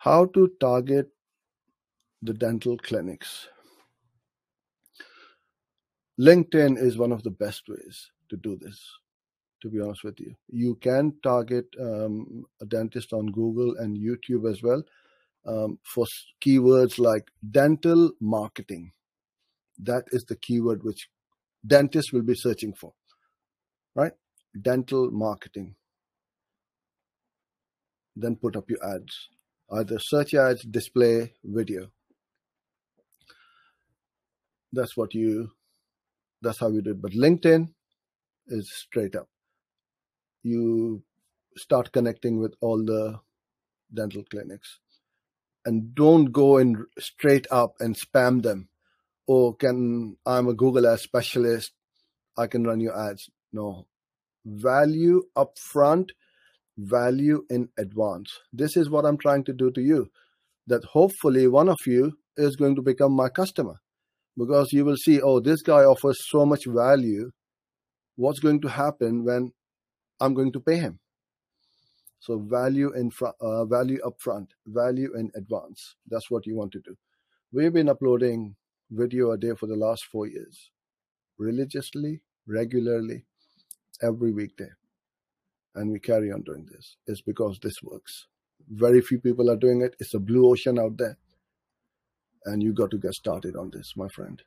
How to target the dental clinics. LinkedIn is one of the best ways to do this, to be honest with you. You can target um, a dentist on Google and YouTube as well um, for keywords like dental marketing. That is the keyword which dentists will be searching for, right? Dental marketing. Then put up your ads, Uh, either search ads, display, video. That's what you that's how we do it. But LinkedIn is straight up. You start connecting with all the dental clinics and don't go in straight up and spam them. Oh, can I'm a Google Ads specialist. I can run your ads. No. Value upfront, value in advance. This is what I'm trying to do to you. That hopefully one of you is going to become my customer because you will see, oh, this guy offers so much value. What's going to happen when I'm going to pay him? So value in front, uh, value upfront, value in advance. That's what you want to do. We've been uploading video a day for the last four years, religiously, regularly, every weekday, and we carry on doing this. It's because this works. Very few people are doing it. It's a blue ocean out there and you got to get started on this, my friend.